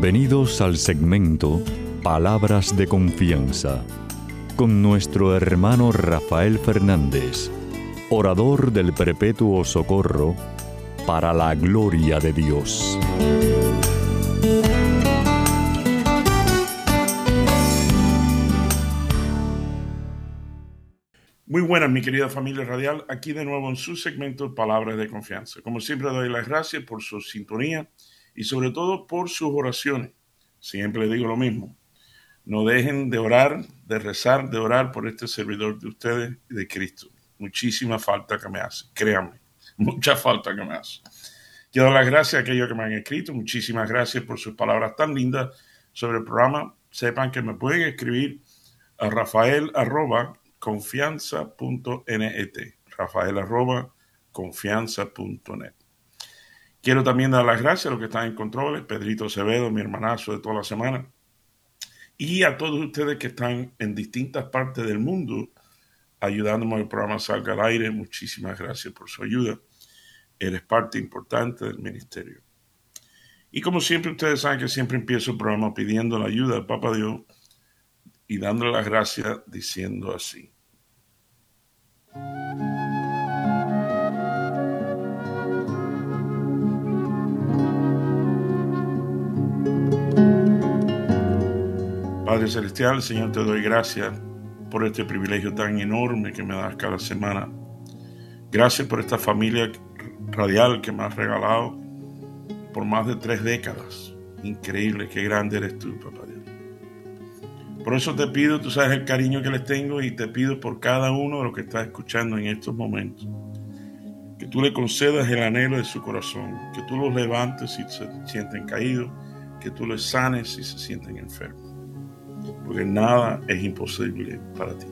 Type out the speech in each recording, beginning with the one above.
Bienvenidos al segmento Palabras de Confianza con nuestro hermano Rafael Fernández, orador del Perpetuo Socorro, para la gloria de Dios. Muy buenas, mi querida familia radial, aquí de nuevo en su segmento Palabras de Confianza. Como siempre, doy las gracias por su sintonía y sobre todo por sus oraciones. Siempre digo lo mismo. No dejen de orar, de rezar, de orar por este servidor de ustedes y de Cristo. Muchísima falta que me hace, créanme, mucha falta que me hace. Quiero dar las gracias a aquellos que me han escrito. Muchísimas gracias por sus palabras tan lindas sobre el programa. Sepan que me pueden escribir a Rafael arroba confianza.net. Rafael arroba confianza.net. Quiero también dar las gracias a los que están en controles, Pedrito Acevedo, mi hermanazo de toda la semana, y a todos ustedes que están en distintas partes del mundo ayudándome a que el programa salga al aire. Muchísimas gracias por su ayuda. Eres parte importante del ministerio. Y como siempre, ustedes saben que siempre empiezo el programa pidiendo la ayuda del Papa Dios y dándole las gracias diciendo así. Padre Celestial, Señor, te doy gracias por este privilegio tan enorme que me das cada semana. Gracias por esta familia radial que me has regalado por más de tres décadas. Increíble, qué grande eres tú, papá Dios. Por eso te pido, tú sabes el cariño que les tengo y te pido por cada uno de los que está escuchando en estos momentos, que tú le concedas el anhelo de su corazón, que tú los levantes si se sienten caídos, que tú les sanes si se sienten enfermos porque nada es imposible para ti.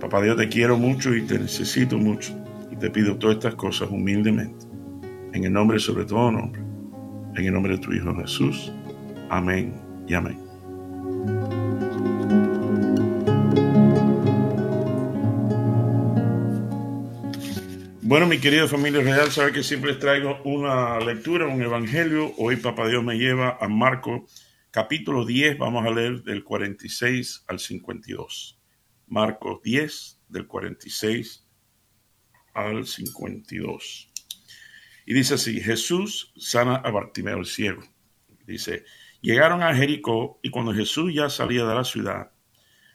Papá Dios, te quiero mucho y te necesito mucho y te pido todas estas cosas humildemente, en el nombre sobre todo nombre, en el nombre de tu Hijo Jesús. Amén y amén. Bueno, mi querida familia real, sabe que siempre les traigo una lectura, un evangelio. Hoy Papá Dios me lleva a Marco capítulo 10, vamos a leer del 46 al 52. Marcos 10, del 46 al 52. Y dice así, Jesús sana a Bartimeo el ciego. Dice, llegaron a Jericó y cuando Jesús ya salía de la ciudad,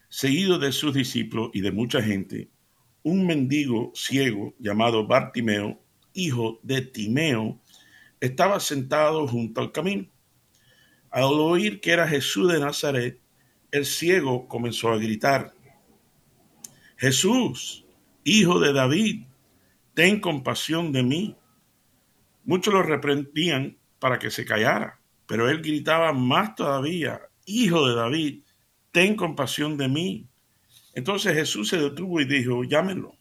seguido de sus discípulos y de mucha gente, un mendigo ciego llamado Bartimeo, hijo de Timeo, estaba sentado junto al camino al oír que era Jesús de Nazaret, el ciego comenzó a gritar, Jesús, hijo de David, ten compasión de mí. Muchos lo reprendían para que se callara, pero él gritaba más todavía, Hijo de David, ten compasión de mí. Entonces Jesús se detuvo y dijo, llámenlo.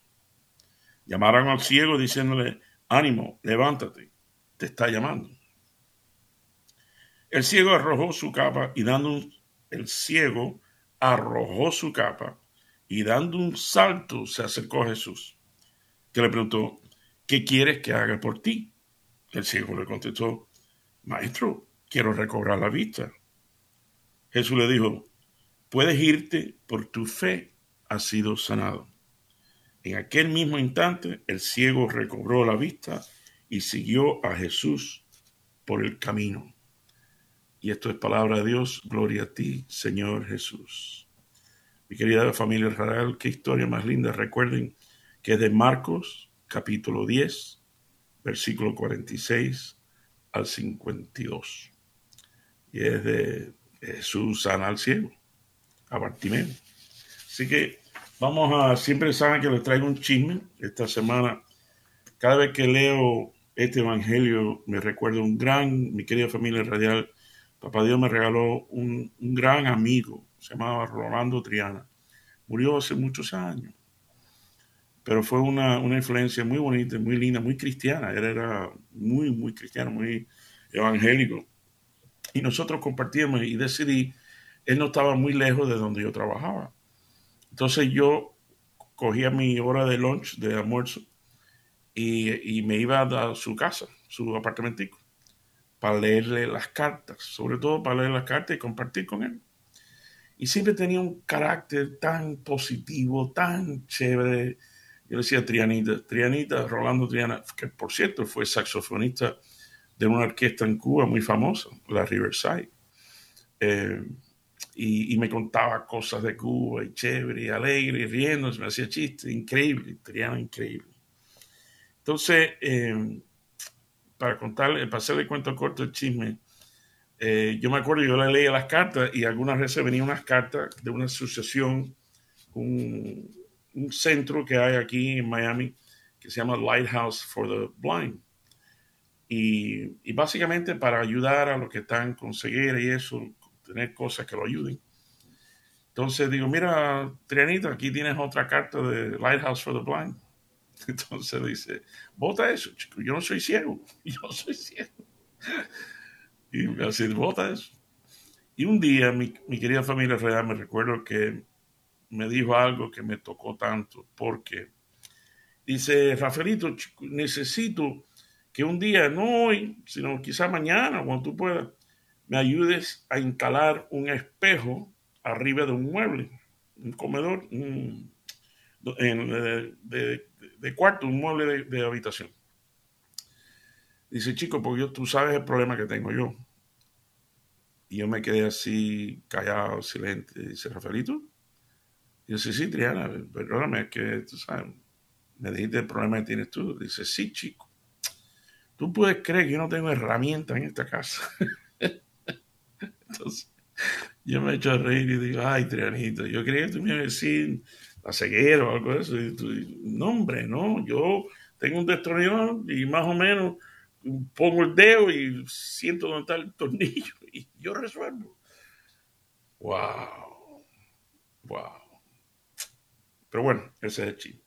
Llamaron al ciego diciéndole, ánimo, levántate, te está llamando. El ciego arrojó su capa y dando un, el ciego arrojó su capa y dando un salto se acercó a Jesús, que le preguntó, ¿qué quieres que haga por ti? El ciego le contestó, Maestro, quiero recobrar la vista. Jesús le dijo, puedes irte por tu fe, has sido sanado. En aquel mismo instante el ciego recobró la vista y siguió a Jesús por el camino. Y esto es palabra de Dios. Gloria a ti, Señor Jesús. Mi querida familia Israel, qué historia más linda. Recuerden que es de Marcos, capítulo 10, versículo 46 al 52. Y es de Jesús sana al ciego, a Bartimeo. Así que vamos a, siempre saben que les traigo un chisme. Esta semana, cada vez que leo este evangelio, me recuerdo un gran, mi querida familia radial, Papá Dios me regaló un, gran amigo, se llamaba Rolando Triana. Murió hace muchos años, pero fue una, influencia muy bonita, muy linda, muy cristiana. Él era muy, muy cristiano, muy evangélico. Y nosotros compartíamos y decidí, él no estaba muy lejos de donde yo trabajaba. Entonces yo cogía mi hora de lunch, de almuerzo, y, y me iba a su casa, su apartamentico para leerle las cartas, sobre todo para leer las cartas y compartir con él. Y siempre tenía un carácter tan positivo, tan chévere. Yo decía Trianita, Trianita, Rolando Triana, que por cierto fue saxofonista de una orquesta en Cuba muy famosa, la Riverside. Eh, y, me contaba cosas de Cuba y chévere y alegre y riendo, me hacía chistes, increíble, Triana increíble. Entonces, eh, para contarle, para hacerle cuento corto el chisme, eh, yo me acuerdo, yo le leía las cartas y algunas veces venían unas cartas de una asociación, un, un, centro que hay aquí en Miami que se llama Lighthouse for the Blind. Y, y básicamente para ayudar a los que están con ceguera y eso, tener cosas que lo ayuden. Entonces digo, mira, Trianito, aquí tienes otra carta de Lighthouse for the Blind. Entonces dice, vota eso, chico, yo no soy ciego, yo soy ciego. Y me así, vota eso. Y un día mi, mi, querida familia real me recuerdo que me dijo algo que me tocó tanto, porque dice, Rafaelito, necesito que un día, no hoy, sino quizá mañana, cuando tú puedas, me ayudes a instalar un espejo arriba de un mueble, un comedor, un, de, de, cuarto, un mueble de, habitación. Dice, chico, porque yo, tú sabes el problema que tengo yo. Y yo me quedé así, callado, silente. Dice, Rafaelito. Y yo, sí, sí, Triana, perdóname, es que tú sabes, me dijiste el problema que tienes tú. Dice, sí, chico. Tú puedes creer que yo no tengo herramientas en esta casa. Entonces, yo me echo a reír y digo, ay, Trianito, yo creía que tú me ibas a decir la ceguera o algo de eso. Y tú, no, hombre, no, yo tengo un destornillador y más o menos pongo el dedo y siento dónde está el tornillo y yo resuelvo. Wow, wow. Pero bueno, ese es el chiste.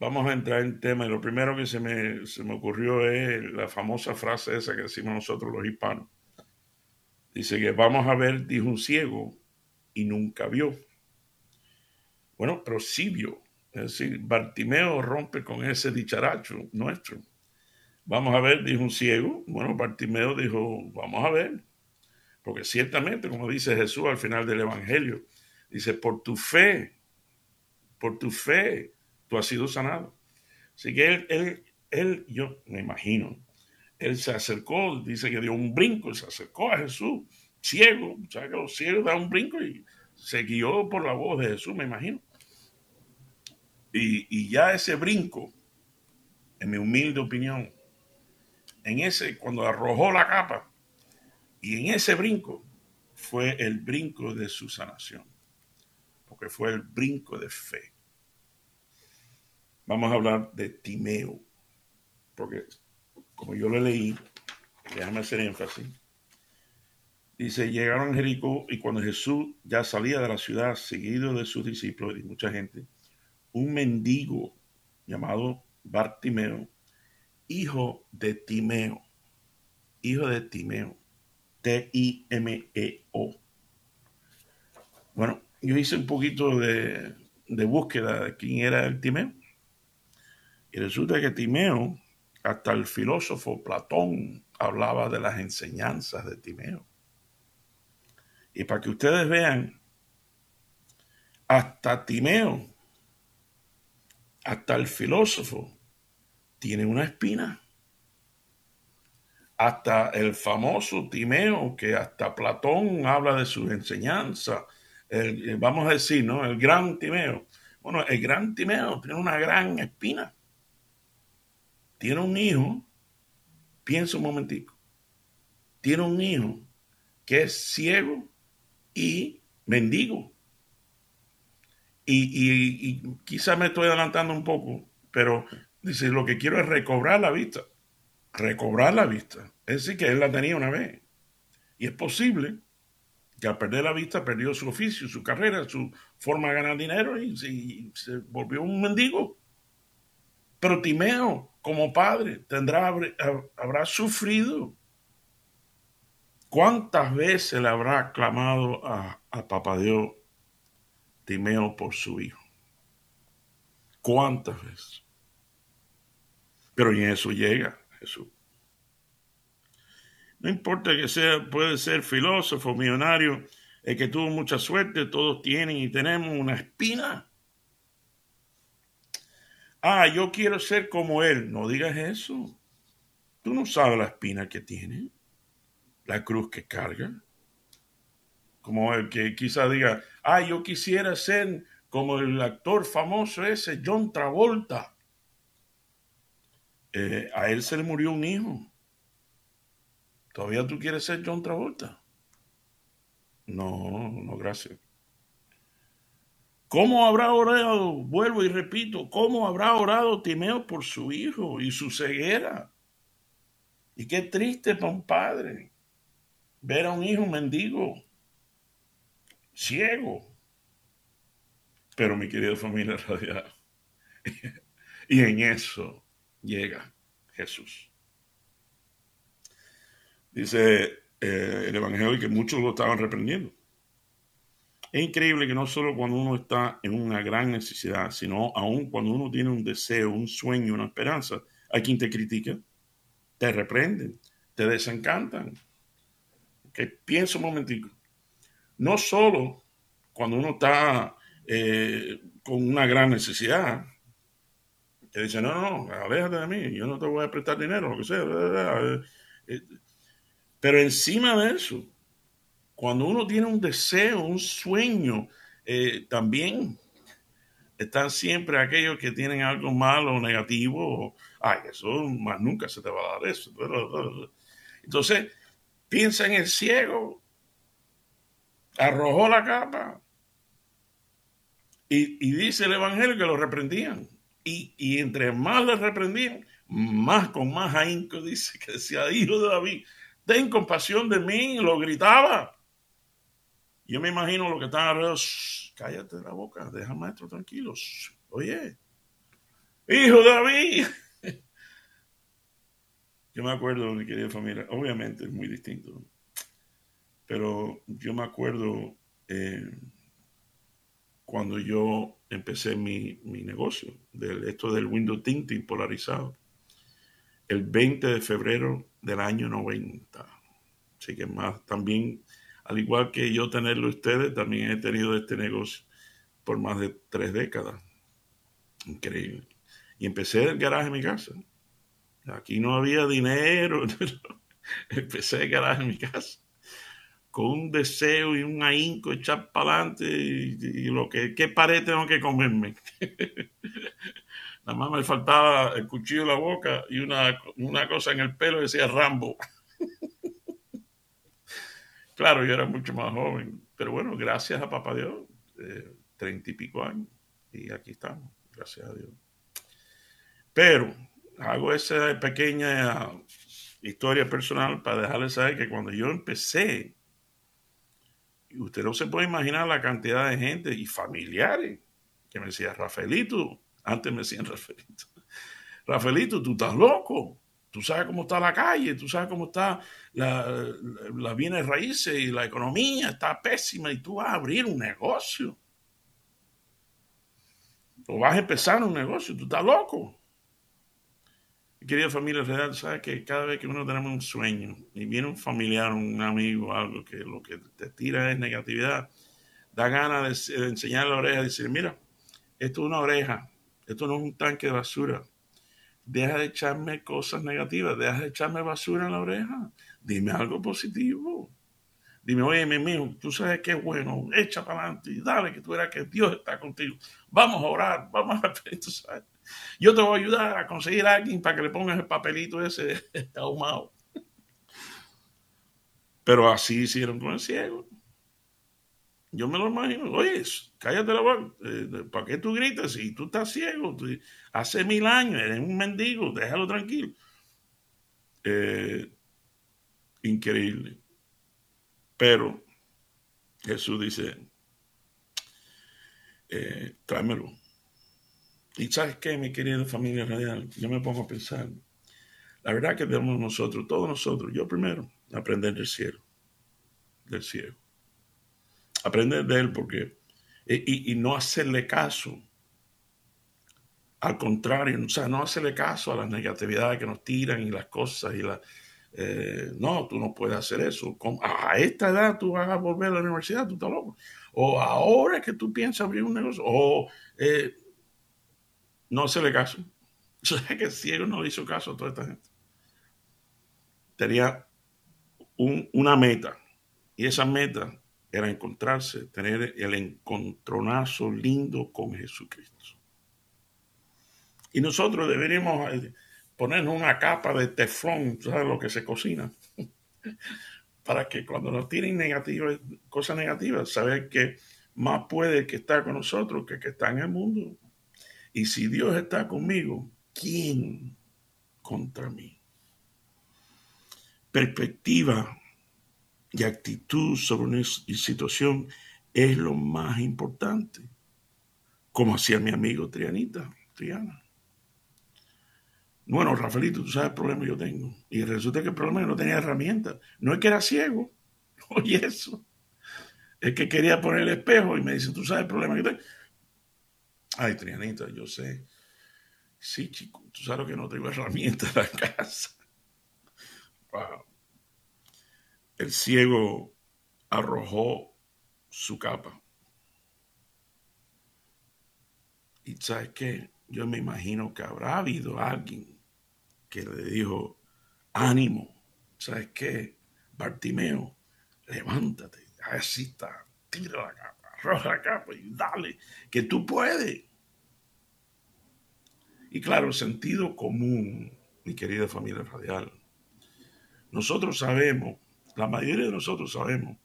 Vamos a entrar en tema y lo primero que se me, se me ocurrió es la famosa frase esa que decimos nosotros los hispanos. Dice que vamos a ver, dijo un ciego y nunca vio. Bueno, vio. Es decir, Bartimeo rompe con ese dicharacho nuestro. Vamos a ver, dijo un ciego. Bueno, Bartimeo dijo, vamos a ver. Porque ciertamente, como dice Jesús al final del Evangelio, dice, por tu fe, por tu fe, tú has sido sanado. Así que él, él, él yo me imagino, él se acercó, dice que dio un brinco, se acercó a Jesús, ciego, ¿sabes que los ciegos dan un brinco y se guió por la voz de Jesús, me imagino. Y, ya ese brinco, en mi humilde opinión, en ese, cuando arrojó la capa, y en ese brinco fue el brinco de su sanación, porque fue el brinco de fe. Vamos a hablar de Timeo, porque como yo lo leí, déjame hacer énfasis. Dice, llegaron a Jericó y cuando Jesús ya salía de la ciudad, seguido de sus discípulos y mucha gente, un mendigo llamado Bartimeo hijo de Timeo, hijo de Timeo, T-I-M-E-O. Bueno, yo hice un poquito de, búsqueda de quién era el Timeo. Y resulta que Timeo, hasta el filósofo Platón hablaba de las enseñanzas de Timeo. Y para que ustedes vean, hasta Timeo, hasta el filósofo, tiene una espina. Hasta el famoso Timeo, que hasta Platón habla de sus enseñanzas, eh, vamos a decir, ¿no? El gran Timeo. Bueno, el gran Timeo tiene una gran espina. Tiene un hijo, piensa un momentico, tiene un hijo que es ciego y mendigo. Y, y quizás me estoy adelantando un poco, pero Dice, lo que quiero es recobrar la vista. Recobrar la vista. Es decir, que él la tenía una vez. Y es posible que al perder la vista perdió su oficio, su carrera, su forma de ganar dinero y, se volvió un mendigo. Pero Timeo, como padre, tendrá, habrá sufrido. ¿Cuántas veces le habrá clamado a, a Papá Dios Timeo por su hijo? ¿Cuántas veces? Pero en eso llega Jesús. No importa que sea, puede ser filósofo, millonario, el que tuvo mucha suerte, todos tienen y tenemos una espina. Ah, yo quiero ser como él. No digas eso. Tú no sabes la espina que tiene, la cruz que carga. Como el que quizá diga, ah, yo quisiera ser como el actor famoso ese, John Travolta. Eh, a él se le murió un hijo. ¿Todavía tú quieres ser John Travolta? No, no, gracias. ¿Cómo habrá orado? Vuelvo y repito, ¿cómo habrá orado Timeo por su hijo y su ceguera? Y qué triste para un padre ver a un hijo mendigo, ciego. Pero mi querida familia radial, y en eso llega Jesús. Dice eh, el Evangelio que muchos lo estaban reprendiendo. Es increíble que no solo cuando uno está en una gran necesidad, sino aún cuando uno tiene un deseo, un sueño, una esperanza, hay quien te critica, te reprenden, te desencantan. Que piensa un momentico. No solo cuando uno está eh, con una gran necesidad, te dicen, no, no, aléjate de mí, yo no te voy a prestar dinero, lo que sea. Eh, pero encima de eso, cuando uno tiene un deseo, un sueño, eh, también están siempre aquellos que tienen algo malo o negativo. Ay, eso más nunca se te va a dar eso. Entonces, piensa en el ciego, arrojó la capa y, dice el Evangelio que lo reprendían. Y, y entre más le reprendían, más con más ahínco dice que decía, hijo de David, ten compasión de mí, lo gritaba. Yo me imagino lo que están alrededor, cállate la boca, deja al maestro tranquilo. Oye, hijo David. Yo me acuerdo, mi querida familia, obviamente es muy distinto, pero yo me acuerdo eh, cuando yo empecé mi, negocio, de esto del window tinting polarizado el 20 de febrero del año 90. Así que más también, al igual que yo tenerlo ustedes, también he tenido este negocio por más de tres décadas. Increíble. Y empecé el garaje en mi casa. Aquí no había dinero. empecé el garaje en mi casa. Con un deseo y un ahínco echar para adelante y, lo que, ¿qué pared tengo que comerme? Nada más me faltaba el cuchillo en la boca y una, cosa en el pelo decía Rambo. claro, yo era mucho más joven, pero bueno, gracias a papá Dios, eh, treinta y pico años, y aquí estamos, gracias a Dios. Pero hago esa pequeña historia personal para dejarles saber que cuando yo empecé, usted no se puede imaginar la cantidad de gente y familiares que me decían, Rafaelito, antes me decían Rafaelito. Rafaelito, tú estás loco. Tú sabes cómo está la calle, tú sabes cómo está la, la bienes raíces y la economía está pésima y tú vas a abrir un negocio. O vas a empezar un negocio, tú estás loco. Querida familia real, sabes que cada vez que uno tenemos un sueño y viene un familiar, un amigo, algo que lo que te tira es negatividad, da ganas de, de enseñar la oreja decir, mira, esto es una oreja, esto no es un tanque de basura. Deja de echarme cosas negativas, deja de echarme basura en la oreja. Dime algo positivo. Dime, oye, mi hijo, tú sabes que es bueno, echa para adelante y dale que tú verás que Dios está contigo. Vamos a orar, vamos a tú sabes. Yo te voy a ayudar a conseguir a alguien para que le pongas el papelito ese ahumado. Pero así hicieron con el ciego. Yo me lo imagino, oye, cállate la boca, eh, ¿para qué tú gritas si tú estás ciego? hace mil años eres un mendigo, déjalo tranquilo. Eh, increíble. Pero Jesús dice, eh, tráemelo. Y sabes qué, mi querida familia radial, yo me pongo a pensar, la verdad que debemos nosotros, todos nosotros, yo primero, aprender del cielo, del cielo aprender de él porque, y, no hacerle caso. Al contrario, o sea, no hacerle caso a las negatividades que nos tiran y las cosas y la, eh, no, tú no puedes hacer eso. A esta edad tú vas a volver a la universidad, tú estás loco. O ahora que tú piensas abrir un negocio, o eh, no se le caso. Yo sé que el ciego no le hizo caso a toda esta gente. Tenía una meta, y esa meta era encontrarse, tener el encontronazo lindo con Jesucristo. Y nosotros deberíamos eh, ponernos una capa de teflón, ¿sabes lo que se cocina? Para que cuando nos tiren negativas, cosas negativas, saber que más puede que está con nosotros que que está en el mundo. Y si Dios está conmigo, ¿quién contra mí? Perspectiva y actitud sobre una situación es lo más importante, como hacía mi amigo Trianita, Triana. Bueno, Rafaelito, tú sabes el problema que yo tengo. Y resulta que el problema es que no tenía herramientas. No es que era ciego, oye eso. Es que quería poner el espejo y me dice, tú sabes el problema que tengo. Ay, Trianita, yo sé. Sí, chico, tú sabes que no tengo herramientas en la casa. Wow. El ciego arrojó su capa. Y sabes qué, yo me imagino que habrá habido alguien que le dijo, ánimo, ¿sabes qué? Bartimeo, levántate, así está, tira la capa, arroja la capa y dale, que tú puedes. Y claro, sentido común, mi querida familia radial, nosotros sabemos, la mayoría de nosotros sabemos,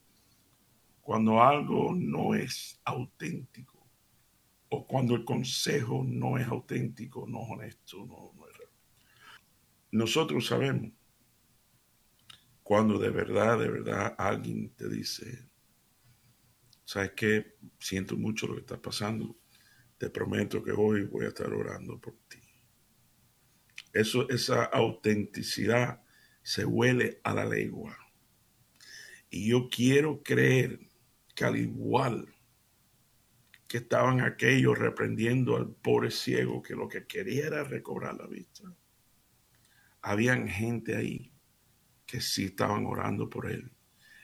cuando algo no es auténtico o cuando el consejo no es auténtico, no es honesto, no, no es nosotros sabemos cuando de verdad, de verdad alguien te dice, ¿sabes qué? Siento mucho lo que está pasando. Te prometo que hoy voy a estar orando por ti. Eso, esa autenticidad se huele a la lengua. Y yo quiero creer que al igual que estaban aquellos reprendiendo al pobre ciego que lo que quería era recobrar la vista, habían gente ahí que sí estaban orando por él.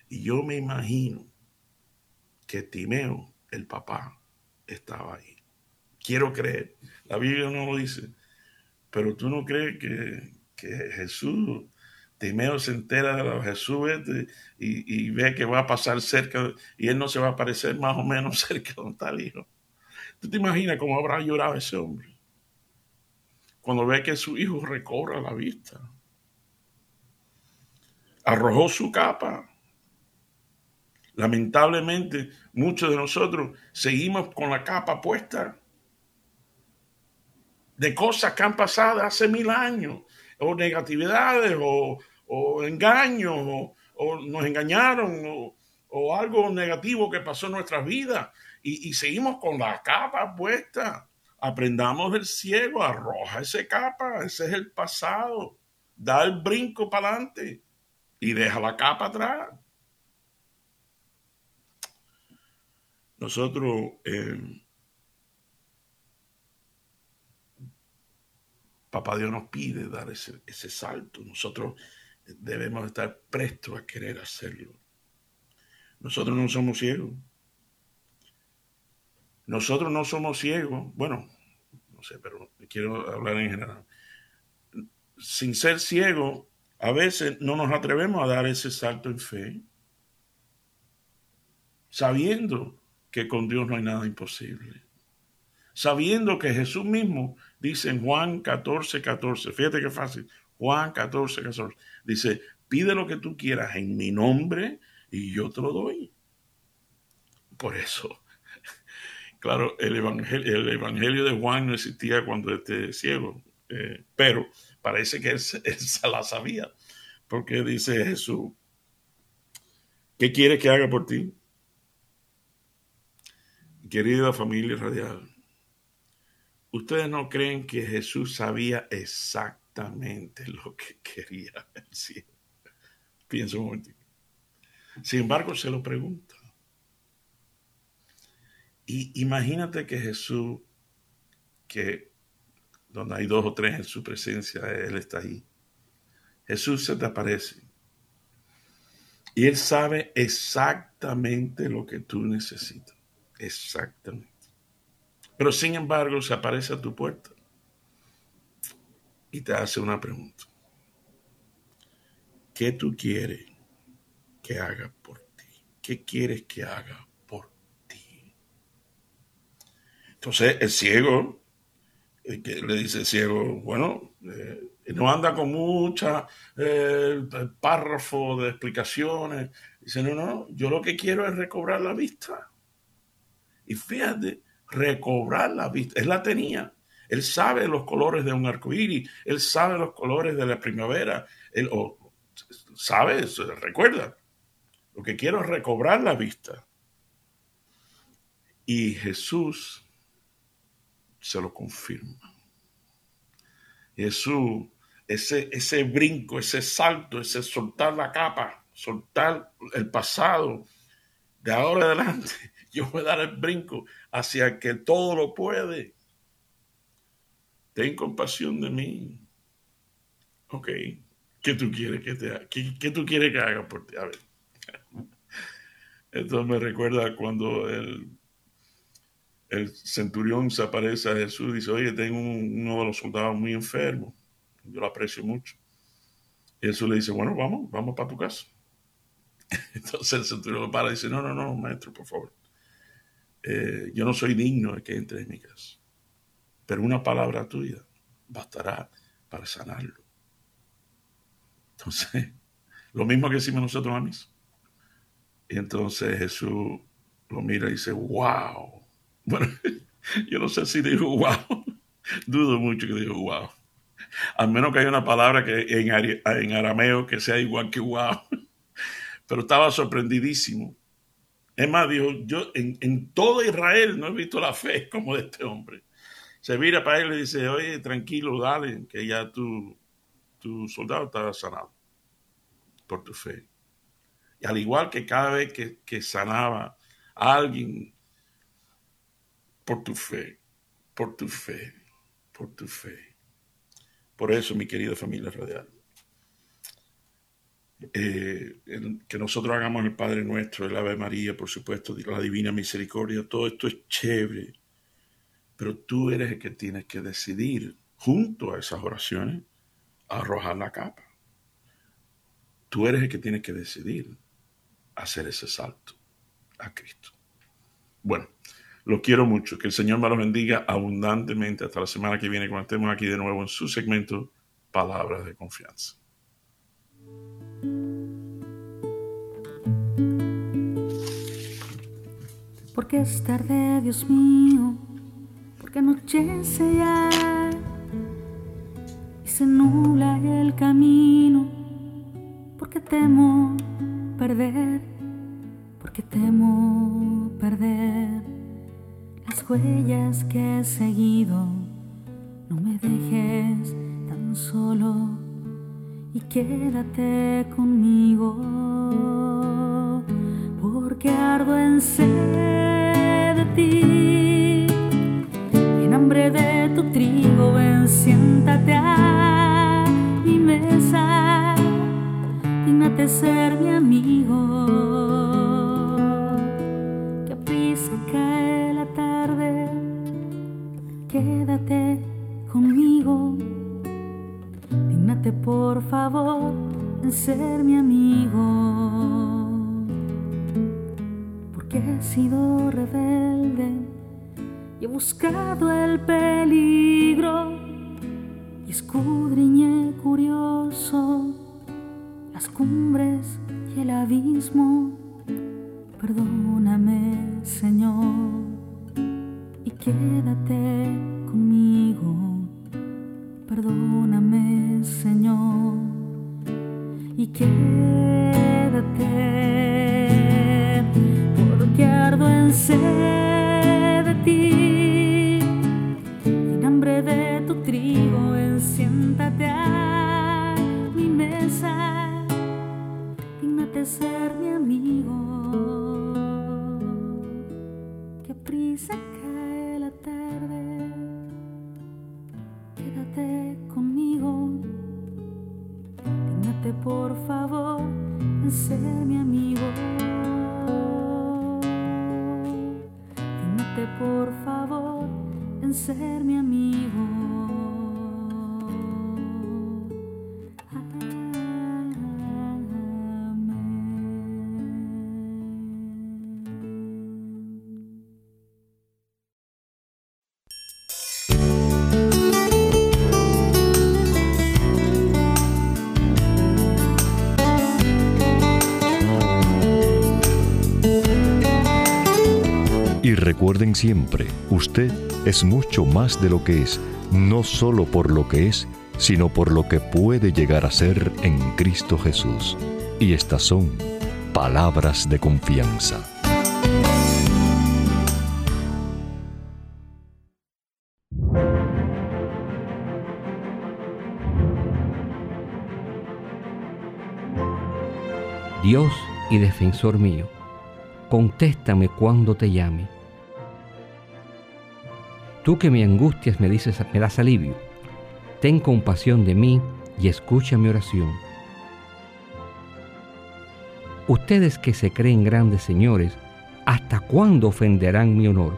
Y yo me imagino que Timeo, el papá, estaba ahí. Quiero creer. La Biblia no lo dice. Pero tú no crees que, Jesús, Timeo se entera de lo que Jesús y, y, ve que va a pasar cerca y él no se va a aparecer más o menos cerca donde está el hijo. ¿Tú te imaginas cómo habrá llorado ese hombre? cuando ve que su hijo recobra la vista. Arrojó su capa. Lamentablemente, muchos de nosotros seguimos con la capa puesta de cosas que han pasado hace mil años, o negatividades, o, engaños, o, nos engañaron, o, algo negativo que pasó en nuestras vidas, y seguimos con la capa puesta. Aprendamos del ciego, arroja ese capa, ese es el pasado. Da el brinco para adelante y deja la capa atrás. Nosotros, eh, Papá Dios nos pide dar ese, ese salto. Nosotros debemos estar prestos a querer hacerlo. Nosotros no somos ciegos. Nosotros no somos ciegos, bueno, no sé, pero quiero hablar en general. Sin ser ciego, a veces no nos atrevemos a dar ese salto en fe, sabiendo que con Dios no hay nada imposible. Sabiendo que Jesús mismo dice en Juan 14, 14, fíjate qué fácil, Juan 14, 14, dice, pide lo que tú quieras en mi nombre y yo te lo doy. Por eso, Claro, el evangelio, el evangelio de Juan no existía cuando este ciego, eh, pero parece que él, él, se la sabía, porque dice Jesús, ¿qué quiere que haga por ti? Querida familia radial, ¿ustedes no creen que Jesús sabía exactamente lo que quería el cielo? Pienso un momentito. Sin embargo, se lo pregunta. Y imagínate que Jesús, que donde hay dos o tres en su presencia, Él está ahí. Jesús se te aparece. Y Él sabe exactamente lo que tú necesitas. Exactamente. Pero sin embargo se aparece a tu puerta y te hace una pregunta. ¿Qué tú quieres que haga por ti? ¿Qué quieres que haga por ti? Entonces el ciego, que le dice el ciego, bueno, eh, no anda con mucha eh, párrafo de explicaciones. Dice, no, no, yo lo que quiero es recobrar la vista. Y fíjate, recobrar la vista. Él la tenía. Él sabe los colores de un arco iris. Él sabe los colores de la primavera. Él sabe, recuerda. Lo que quiero es recobrar la vista. Y Jesús se lo confirma. Jesús, ese, ese brinco, ese salto, ese soltar la capa, soltar el pasado, de ahora adelante, yo voy a dar el brinco hacia que todo lo puede. Ten compasión de mí. Ok, ¿qué tú quieres que te haga? ¿Qué, tú quieres que haga por ti? A ver. Esto me recuerda cuando el, centurión se aparece a Jesús y dice, oye, tengo uno de los soldados muy enfermo. Yo lo aprecio mucho. Y Jesús le dice, bueno, vamos, vamos para tu casa. Entonces el centurión lo para y dice, no, no, no, maestro, por favor. Eh, yo no soy digno de que entre en mi casa, pero una palabra tuya bastará para sanarlo. Entonces, lo mismo que decimos nosotros a. Y entonces Jesús lo mira y dice, wow. Bueno, yo no sé si dijo wow. Dudo mucho que dijo wow. Al menos que haya una palabra que en arameo que sea igual que wow. Pero estaba sorprendidísimo es más, dijo, yo en, en, todo Israel no he visto la fe como de este hombre. Se mira para él y dice, oye, tranquilo, dale, que ya tu, tu soldado está sanado por tu fe. Y al igual que cada vez que, que sanaba a alguien por tu fe, por tu fe, por tu fe. Por eso, mi querida familia radial, eh, que nosotros hagamos el Padre Nuestro, el Ave María, por supuesto, la Divina Misericordia, todo esto es chévere, pero tú eres el que tienes que decidir, junto a esas oraciones, arrojar la capa. Tú eres el que tienes que decidir hacer ese salto a Cristo. Bueno, lo quiero mucho. Que el Señor me lo bendiga abundantemente. Hasta la semana que viene, cuando estemos aquí de nuevo en su segmento Palabras de Confianza. Porque es tarde, Dios mío, porque anochece ya y se nula el camino, porque temo perder, porque temo perder las huellas que he seguido. No me dejes tan solo y quédate conmigo, porque ardo en sed de ti. En hambre de tu trigo, ven, siéntate a mi mesa, dignate ser mi amigo. Que prisa cae la tarde, quédate conmigo por favor en ser mi amigo. Sido rebelde y he buscado el peligro y escudriñé curioso las cumbres y el abismo. Perdóname, Señor, y quédate conmigo. Perdóname, Señor, y quédate, de ti, en hambre de tu trigo, siéntate a mi mesa, dignate ser mi amigo, que prisa siempre, usted es mucho más de lo que es, no solo por lo que es, sino por lo que puede llegar a ser en Cristo Jesús. Y estas son palabras de confianza. Dios y defensor mío, contéstame cuando te llame. Tú que me angustias me dices, me das alivio. Ten compasión de mí y escucha mi oración. Ustedes que se creen grandes señores, ¿hasta cuándo ofenderán mi honor?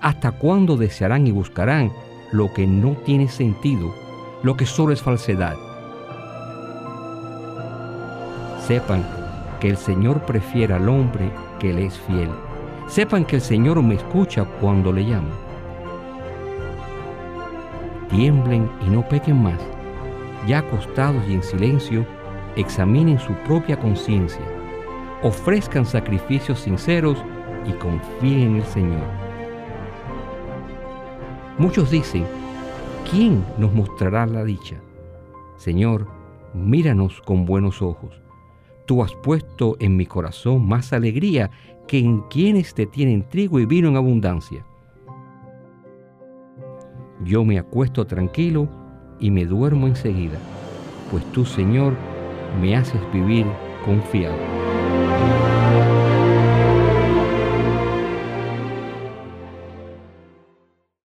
¿Hasta cuándo desearán y buscarán lo que no tiene sentido, lo que solo es falsedad? Sepan que el Señor prefiere al hombre que le es fiel. Sepan que el Señor me escucha cuando le llamo. Tiemblen y no pequen más. Ya acostados y en silencio, examinen su propia conciencia. Ofrezcan sacrificios sinceros y confíen en el Señor. Muchos dicen, ¿quién nos mostrará la dicha? Señor, míranos con buenos ojos Tú has puesto en mi corazón más alegría que en quienes te tienen trigo y vino en abundancia. Yo me acuesto tranquilo y me duermo enseguida, pues tú, Señor, me haces vivir confiado.